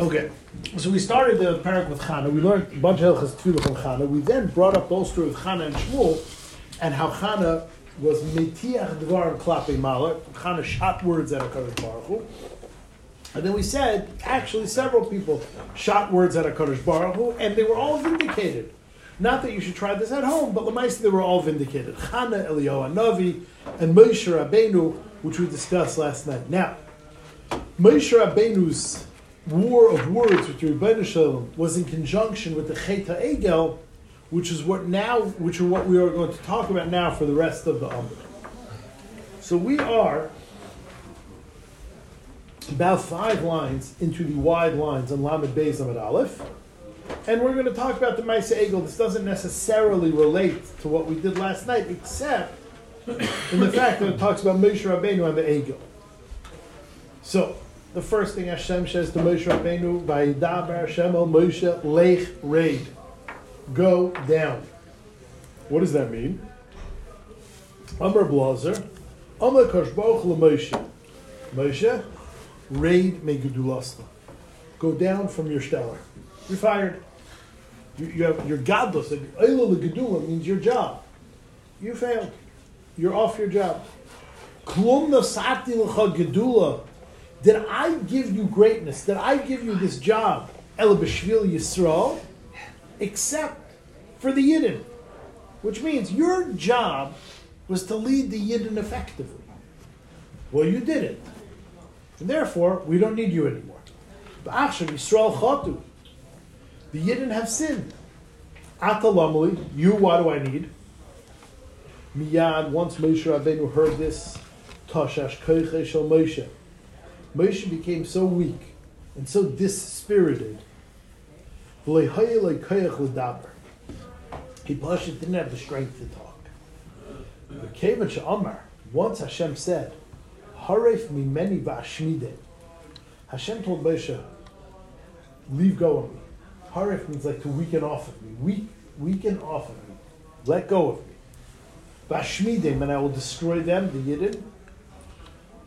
Okay, so we started the perek with Chana. We learned a bunch of Hilchas Tefillah from Chana. We then brought up the whole story of Chana and Shmuel and how Chana was metiach dvar klape maler. Chana shot words at a Kadosh Baruch Hu. And then we said, actually, several people shot words at a Kadosh Baruch Hu, and they were all vindicated. Not that you should try this at home, but Lamaisa, they were all vindicated. Chana, Eliyahu Navi, and Moshe Rabbeinu, which we discussed last night. Now, Moshe Rabbeinu's war of words with the Ribbono Shel Olam was in conjunction with the Cheta Egel, which is what now, which are what we are going to talk about now for the rest of the Amr. So we are about five lines into the wide lines on Lamed Beis Amud Aleph, and we're going to talk about the Maisa Egel. This doesn't necessarily relate to what we did last night, except in the fact that it talks about Moshe Rabbeinu and the Egel. So, the first thing Hashem says to Moshe Rabbeinu, Vayidaber Hashem el Moshe lech raid. Go down. What does that mean? Amr Blazer, Amr Kosh Baruch Moshe. Moshe, raid megudulasta. Go down from your stellar. You're fired. You, you have your godless. Eilu legedula means your job. You failed. You're off your job. Klum nasati gedula. Did I give you greatness? Did I give you this job? El b'shvil Yisrael, except for the Yidden, which means your job was to lead the Yidden effectively. Well, you did it. And therefore, we don't need you anymore. Yisrael chatu. The Yidden have sinned. Atalamali, you, why do I need? Miyad, once Moshe Rabbeinu heard this, Tashash Koiche Shel Moshe. Moshe became so weak and so dispirited. He didn't have the strength to talk. Once Hashem said. Hashem told Moshe, leave go of me. Haref means like to weaken off of me. Weak, weaken off of me. Let go of me. Va'ashmidim, and I will destroy them, the Yidden.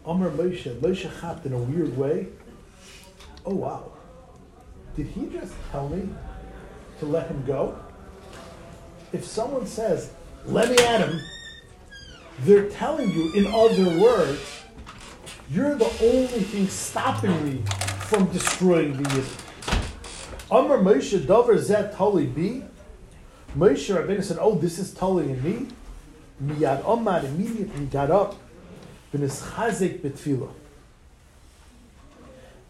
Amar Moshe, Moshe Chat in a weird way. Oh wow. Did he just tell me to let him go? If someone says, let me at him, they're telling you, in other words, you're the only thing stopping me from destroying the Yidden. Amar Moshe Dover Zet Tali B. Moshe Rabbeinu said, oh, this is Tali in me. Miyad Omar immediately got up B'nischazik b'tfila.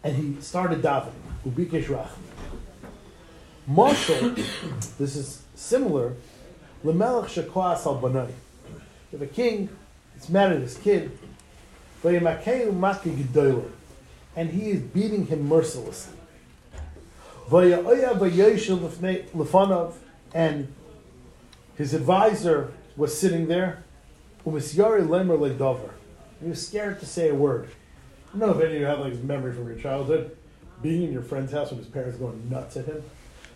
And he started davening. Ubikesh rachmi. Mashal, this is similar. Lemelech shekwas al banai. If a king is mad at his kid, and he is beating him mercilessly. And his advisor was sitting there. He was scared to say a word. I don't know if any of you have like memory from your childhood, being in your friend's house with his parents going nuts at him.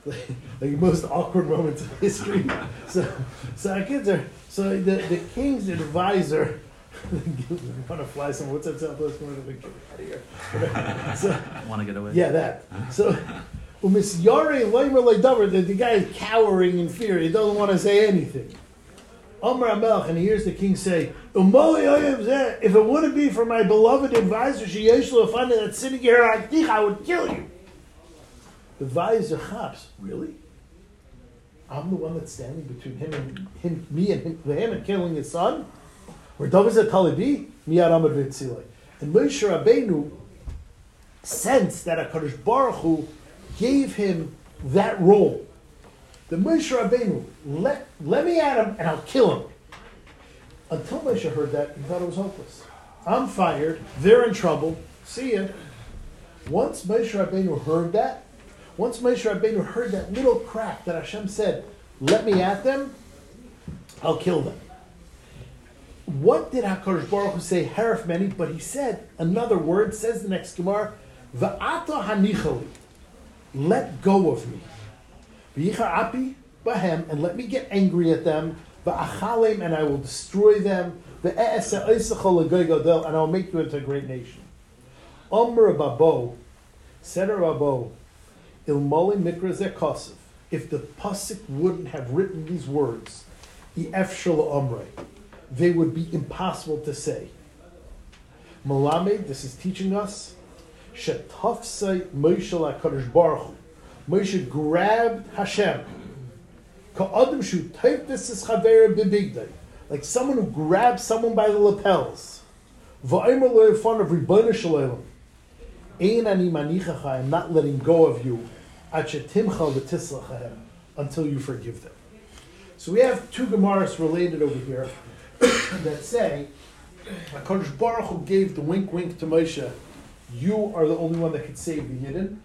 Like, like the most awkward moments in history. So, so our kids are so the, the king's advisor. I want to fly somewhere? What's that Southwest going to get out of here? So, Want to get away? yeah, that. So, Umis Yare Leimer Leidavar, the, the guy is cowering in fear. He doesn't want to say anything. Amr Amelch, and he hears the king say, If it wouldn't be for my beloved advisor, Sheyesh Lefana, that's sitting here, I would kill you. The advisor chaps, really? I'm the one that's standing between him and him, me and him, him and killing his son? Where David said Talibi, Miyad Amad Vitzilai. And Moshe Rabbeinu sensed that HaKadosh Baruch Hu gave him that role. The Moshe Rabbeinu, let, let me at him and I'll kill him. Until Moshe heard that, he thought it was hopeless. I'm fired, they're in trouble, see ya. Once Moshe Rabbeinu heard that, once Moshe Rabbeinu heard that little crack that Hashem said, let me at them, I'll kill them. What did HaKadosh Baruch Hu say, Harif many? But he said another word, says the next Gemara, Va'ata hanichali, let go of me. Bahem, and let me get angry at them. And I will destroy them. And I will make you into a great nation. Omer babo, Said Rabbo, Ilmoli Mikra Zekosov, if the Pasuk wouldn't have written these words, Ef Omre, they would be impossible to say. Malamed, this is teaching us, Shetafsai Moshe Baruch. Moshe grabbed Hashem. Like someone who grabs someone by the lapels. I'm not letting go of you. Until you forgive them. So we have two Gemaras related over here that say, HaKadosh Baruch Hu gave the wink wink to Moshe, you are the only one that could save the Yidden.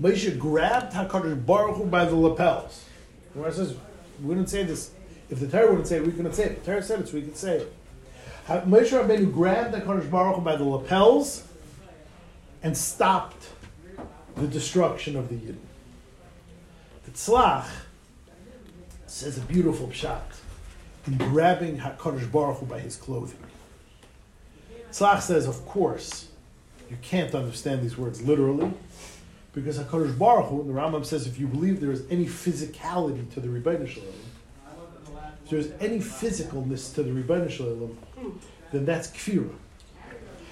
Moshe grabbed HaKadosh Baruch Hu by the lapels. Gemara says, we wouldn't say this. If the Torah wouldn't say it, we couldn't say it. The Torah said it, so we could say it. Moshe Rabbeinu grabbed HaKadosh Baruch Hu by the lapels and stopped the destruction of the Yidden. The Tzlach says a beautiful pshat in grabbing HaKadosh Baruch Hu by his clothing. Tzlach says, of course, you can't understand these words literally, because HaKadosh Baruch Hu, the Rambam says, if you believe there is any physicality to the Ribbono Shel Olam, if there's any physicalness to the Ribbono Shel Olam, then that's kfira.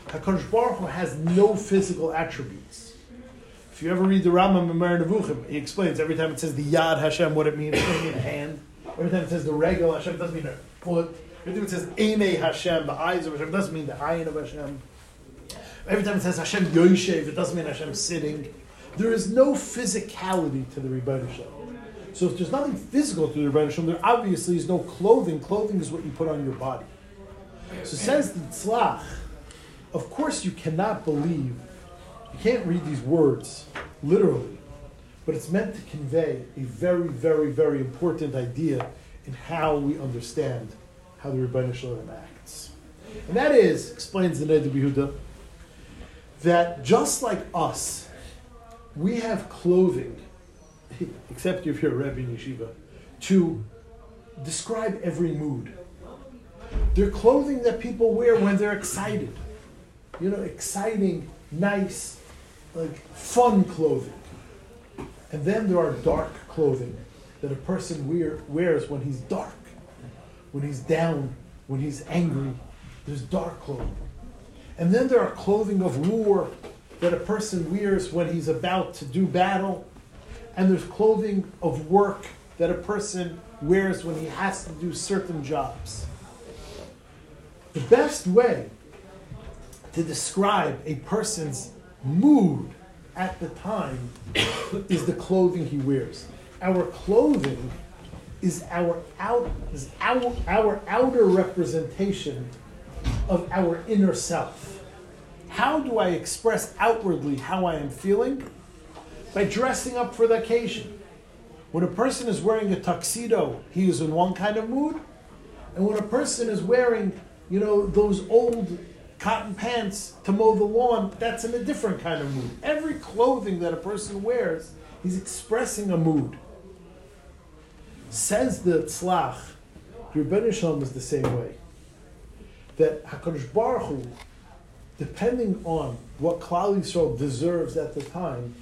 HaKadosh Baruch Hu has no physical attributes. If you ever read the Rambam Moreh Nevuchim, he explains every time it says the Yad Hashem, what it means. It doesn't mean hand. Every time it says the Regel Hashem, it doesn't mean a foot. Every time it says Eine Hashem, the eyes of Hashem, it doesn't mean the eye of Hashem. Every time it says Hashem Yoshev, it doesn't mean Hashem sitting. There is no physicality to the Ribbono Shel Olam. So if there's nothing physical to the Ribbono Shel Olam, there obviously is no clothing. Clothing is what you put on your body. So says the Tzlach, of course you cannot believe, you can't read these words literally, but it's meant to convey a very, very, very important idea in how we understand how the Ribbono Shel Olam acts. And that is, explains the Noda B'Yehuda, that just like us, we have clothing, except if you're a Rebbe in Yeshiva, to describe every mood. They're clothing that people wear when they're excited. You know, exciting, nice, like fun clothing. And then there are dark clothing that a person wear, wears when he's dark, when he's down, when he's angry. There's dark clothing. And then there are clothing of war that a person wears when he's about to do battle, and there's clothing of work that a person wears when he has to do certain jobs. The best way to describe a person's mood at the time is the clothing he wears. Our clothing is our out is our, our outer representation of our inner self. How do I express outwardly how I am feeling? By dressing up for the occasion. When a person is wearing a tuxedo, he is in one kind of mood. And when a person is wearing, you know, those old cotton pants to mow the lawn, that's in a different kind of mood. Every clothing that a person wears, he's expressing a mood. Says the Tzlach, Ribbono Shel Olam is the same way. That HaKadosh Baruch Hu depending on what Klal Yisrael deserves at the time,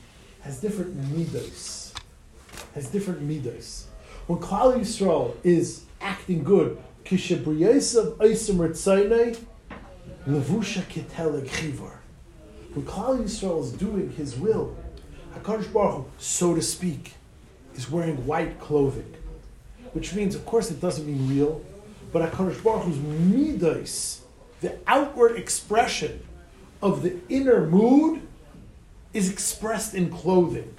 has different midas. Has different midas. When Klal Yisrael is acting good. When Klal Yisrael is doing His will, Hakadosh Baruch Hu, so to speak, is wearing white clothing, which means, of course, it doesn't mean real, but Hakadosh Baruch Hu's midas the outward expression of the inner mood is expressed in clothing.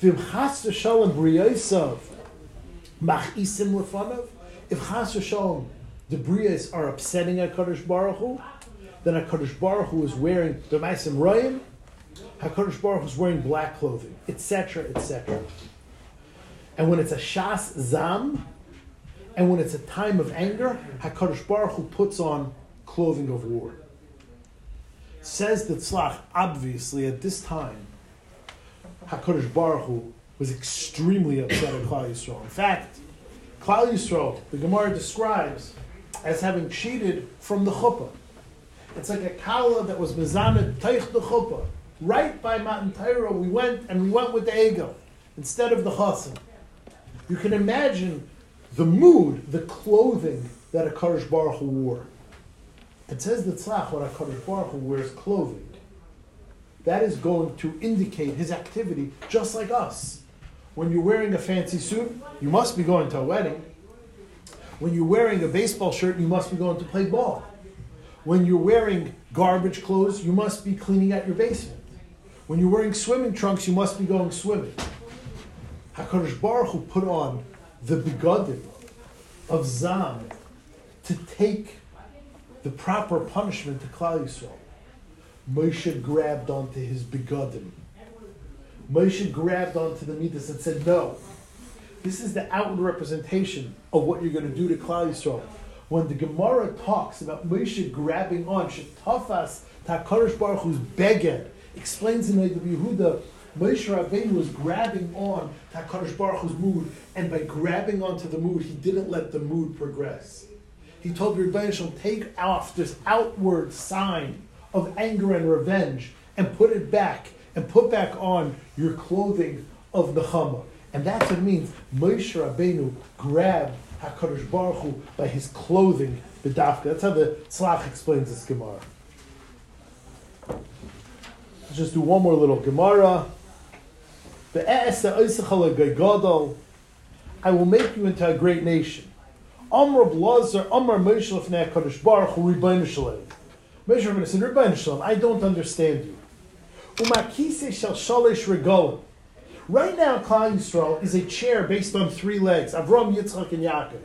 If chas v'shalom the briyas are upsetting HaKadosh Baruch Hu, then HaKadosh Baruch Hu is wearing the b'maisim royim, HaKadosh Baruch Hu is wearing black clothing, etc., etc. And when it's a shas zam, and when it's a time of anger, HaKadosh Baruch Hu puts on clothing of war. Says the Tzlach, obviously at this time, HaKadosh Baruch Hu was extremely upset at Klal Yisrael. In fact, Klal Yisrael, the Gemara describes as having cheated from the chuppah. It's like a kala that was mezanet teich the chuppah. Right by Matan Torah, we went and we went with the Egel instead of the chassan. You can imagine the mood, the clothing that a Kadosh Baruch Hu wore. It says the tzlach when a Kadosh Baruch Hu wears clothing. That is going to indicate his activity just like us. When you're wearing a fancy suit, you must be going to a wedding. When you're wearing a baseball shirt, you must be going to play ball. When you're wearing garbage clothes, you must be cleaning out your basement. When you're wearing swimming trunks, you must be going swimming. HaKadosh Baruch Hu put on the begodim of Zam to take the proper punishment to Klal Yisrael. Moshe grabbed onto his begodim. Moshe grabbed onto the midas and said, no, this is the outward representation of what you're going to do to Klal Yisrael. When the Gemara talks about Moshe grabbing on, Shetafas HaKadosh Baruch Hu's beged, explains in the Yehuda, Moshe Rabbeinu was grabbing on HaKadosh Baruch Hu's mood, and by grabbing onto the mood, he didn't let the mood progress. He told Ribbono Shel Olam, take off this outward sign of anger and revenge and put it back and put back on your clothing of the Nechama. And that's what it means. Moshe Rabbeinu grabbed HaKadosh Baruch Hu by his clothing, the dafka. That's how the Tzlach explains this Gemara. Let's just do one more little Gemara. The I will make you into a great nation. Amr Blazer, Amr Moshe Lefnei HaKadosh Baruch Hu Ribbono Shel Olam. Moshe Rabbeinu said, Ribbono Shel Olam, I don't understand you. Umakise shel shalish regalim. Right now, Klal Yisrael is a chair based on three legs, Avram, Yitzchak, and Yaakov.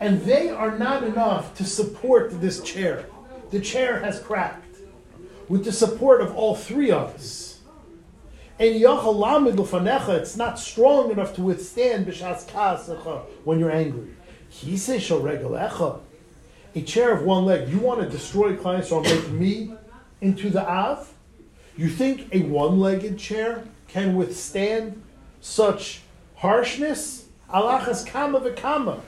And they are not enough to support this chair. The chair has cracked with the support of all three of us. And Yachalamid Lufanecha, it's not strong enough to withstand Bishas Ka'asecha when you're angry. He says, a chair of one leg. You want to destroy Klal Yisrael, make me into the Av? You think a one-legged chair can withstand such harshness? Alachas kama v'kama.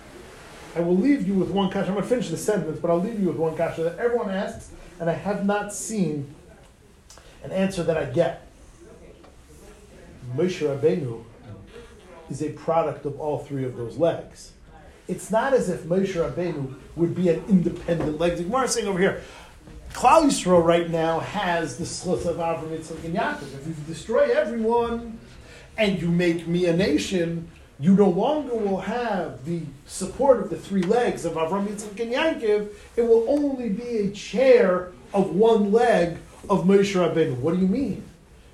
I will leave you with one kasha. I'm going to finish the sentence, but I'll leave you with one kasha that everyone asks, and I have not seen an answer that I get. Moshe Rabbeinu is a product of all three of those legs. It's not as if Moshe Rabbeinu would be an independent leg. The Gemara saying over here, Klal Yisrael right now has the slits of Avram, Yitzchak, and Yaakov. If you destroy everyone and you make me a nation, you no longer will have the support of the three legs of Avram, Yitzchak, and Yaakov. It will only be a chair of one leg of Moshe Rabbeinu. What do you mean?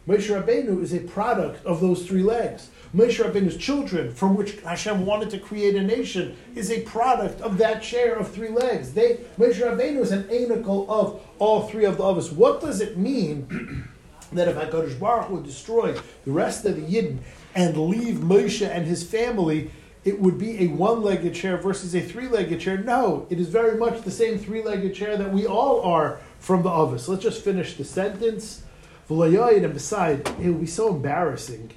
Moshe Rabbeinu is a product of those three legs. Moshe Rabbeinu's children, from which Hashem wanted to create a nation, is a product of that chair of three legs. They, Moshe Rabbeinu is an anical of all three of the others. What does it mean that if HaKadosh Baruch would destroy the rest of the Yidden and leave Moshe and his family, it would be a one-legged chair versus a three-legged chair? No, it is very much the same three-legged chair that we all are from the others. Let's just finish the sentence. And beside, it would be so embarrassing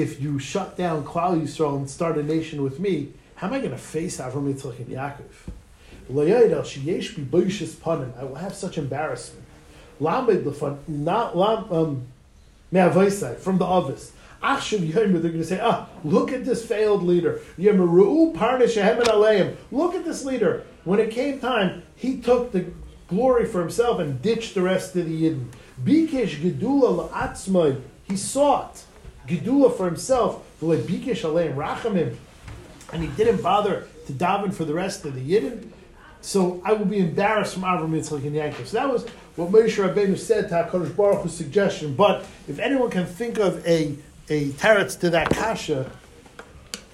if you shut down Klal Yisrael and start a nation with me. How am I going to face Avram Yitzchak and Yaakov? I will have such embarrassment. Not um, from the Avos. They're going to say, ah, look at this failed leader. Look at this leader. When it came time, he took the glory for himself and ditched the rest of the Yidden. He sought gedula for himself. And he didn't bother to daven for the rest of the Yidden. So I will be embarrassed from Avram Yitzchak and Yaakov. So that was what Moshe Rabbeinu said to HaKadosh Baruch Hu's suggestion. But if anyone can think of a, a teretz to that kasha,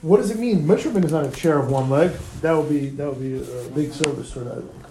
what does it mean? Moshe Rabbeinu is not a chair of one leg. That would be that would be a big service for that.